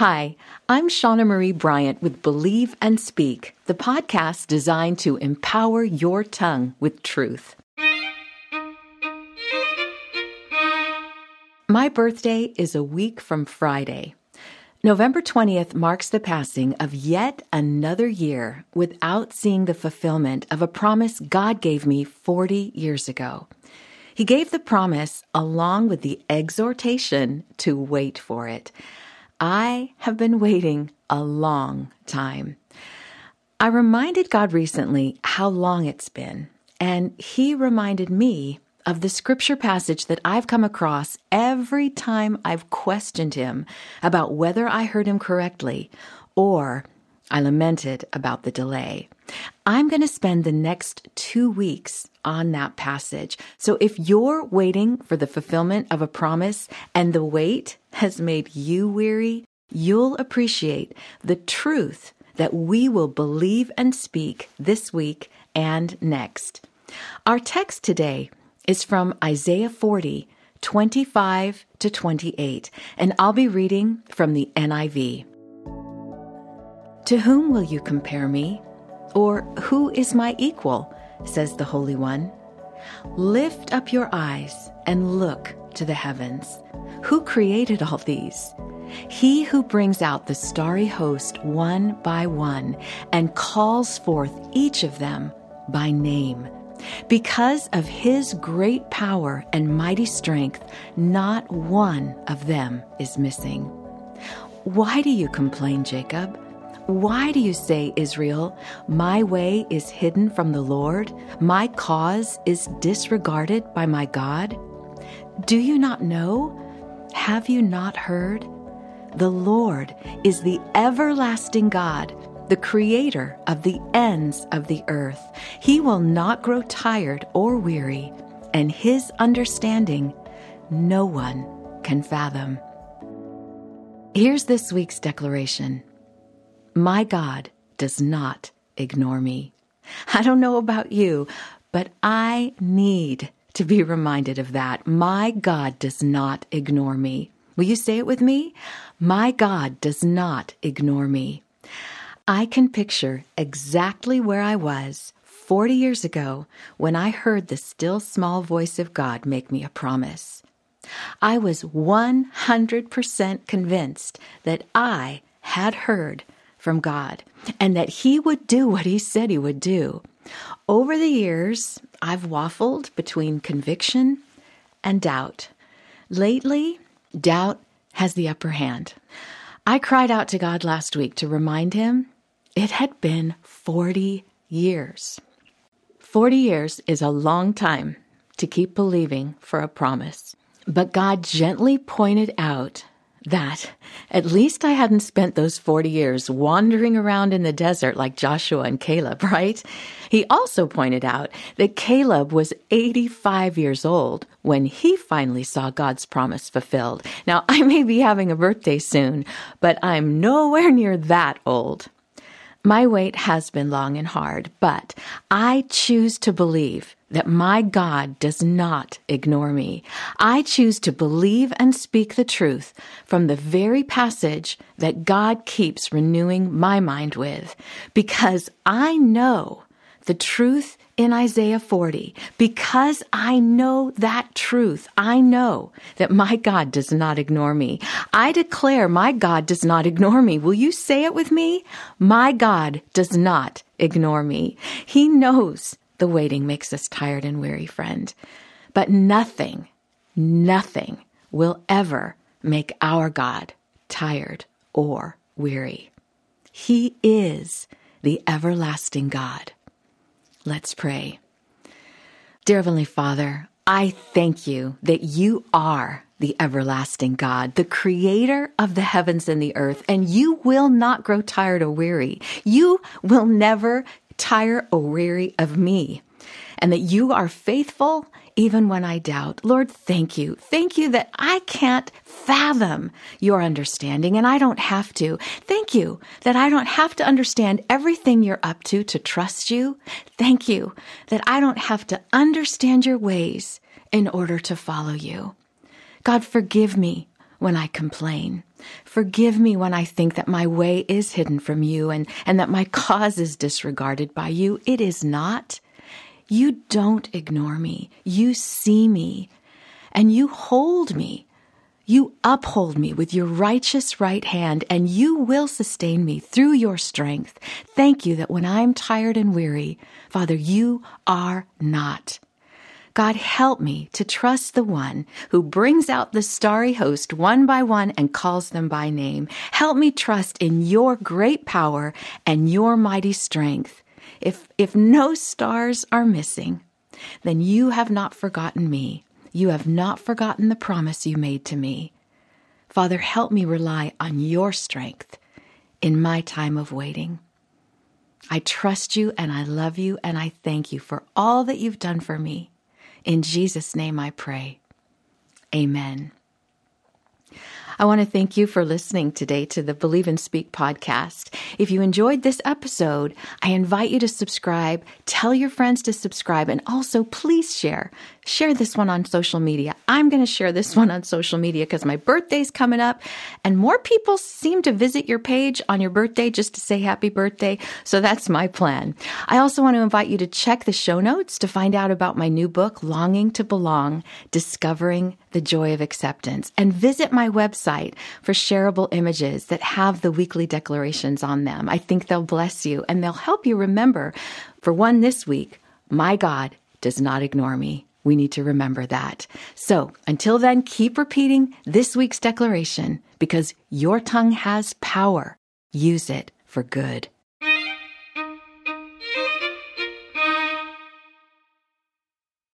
Hi, I'm Shauna Marie Bryant with Believe and Speak, the podcast designed to empower your tongue with truth. My birthday is a week from Friday. November 20th marks the passing of yet another year without seeing the fulfillment of a promise God gave me 40 years ago. He gave the promise along with the exhortation to wait for it. I have been waiting a long time. I reminded God recently how long it's been, and He reminded me of the scripture passage that I've come across every time I've questioned Him about whether I heard Him correctly or I lamented about the delay. I'm going to spend the next two weeks on that passage. So if you're waiting for the fulfillment of a promise and the wait has made you weary, you'll appreciate the truth that we will believe and speak this week and next. Our text today is from Isaiah 40, 25 to 28, and I'll be reading from the NIV. To whom will you compare me? Or who is my equal? says the Holy One. Lift up your eyes and look to the heavens. Who created all these? He who brings out the starry host one by one and calls forth each of them by name. Because of his great power and mighty strength, not one of them is missing. Why do you complain, Jacob? Why do you say, Israel, my way is hidden from the Lord? My cause is disregarded by my God? Do you not know? Have you not heard? The Lord is the everlasting God, the creator of the ends of the earth. He will not grow tired or weary, and his understanding no one can fathom. Here's this week's declaration. My God does not ignore me. I don't know about you, but I need to be reminded of that. My God does not ignore me. Will you say it with me? My God does not ignore me. I can picture exactly where I was 40 years ago when I heard the still small voice of God make me a promise. I was 100% convinced that I had heard from God and that He would do what He said He would do. Over the years, I've waffled between conviction and doubt. Lately, doubt has the upper hand. I cried out to God last week to remind Him it had been 40 years. 40 years is a long time to keep believing for a promise. But God gently pointed out that at least I hadn't spent those 40 years wandering around in the desert like Joshua and Caleb, right? He also pointed out that Caleb was 85 years old when he finally saw God's promise fulfilled. Now, I may be having a birthday soon, but I'm nowhere near that old. My wait has been long and hard, but I choose to believe that my God does not ignore me. I choose to believe and speak the truth from the very passage that God keeps renewing my mind with because I know the truth in Isaiah 40. Because I know that truth, I know that my God does not ignore me. I declare my God does not ignore me. Will you say it with me? My God does not ignore me. He knows the waiting makes us tired and weary, friend. But nothing, nothing will ever make our God tired or weary. He is the everlasting God. Let's pray. Dear Heavenly Father, I thank you that you are the everlasting God, the creator of the heavens and the earth, and you will not grow tired or weary. You will never tire or weary of me, and that you are faithful even when I doubt. Lord, thank you. Thank you that I can't fathom your understanding and I don't have to. Thank you that I don't have to understand everything you're up to to trust you. Thank you that I don't have to understand your ways in order to follow you. God, forgive me when I complain. Forgive me when I think that my way is hidden from you and, and that my cause is disregarded by you. It is not. You don't ignore me. You see me and you hold me. You uphold me with your righteous right hand, and you will sustain me through your strength. Thank you that when I'm tired and weary, Father, you are not. God, help me to trust the one who brings out the starry host one by one and calls them by name. Help me trust in your great power and your mighty strength. If, if no stars are missing, then you have not forgotten me. You have not forgotten the promise you made to me. Father, help me rely on your strength in my time of waiting. I trust you and I love you and I thank you for all that you've done for me. In Jesus' name I pray. Amen. I want to thank you for listening today to the Believe and Speak podcast. If you enjoyed this episode, I invite you to subscribe, tell your friends to subscribe, and also please share. Share this one on social media. I'm going to share this one on social media because my birthday's coming up, and more people seem to visit your page on your birthday just to say happy birthday. So that's my plan. I also want to invite you to check the show notes to find out about my new book, Longing to Belong Discovering the Joy of Acceptance, and visit my website for shareable images that have the weekly declarations on them. I think they'll bless you and they'll help you remember, for one this week, my God does not ignore me. We need to remember that. So until then, keep repeating this week's declaration because your tongue has power. Use it for good.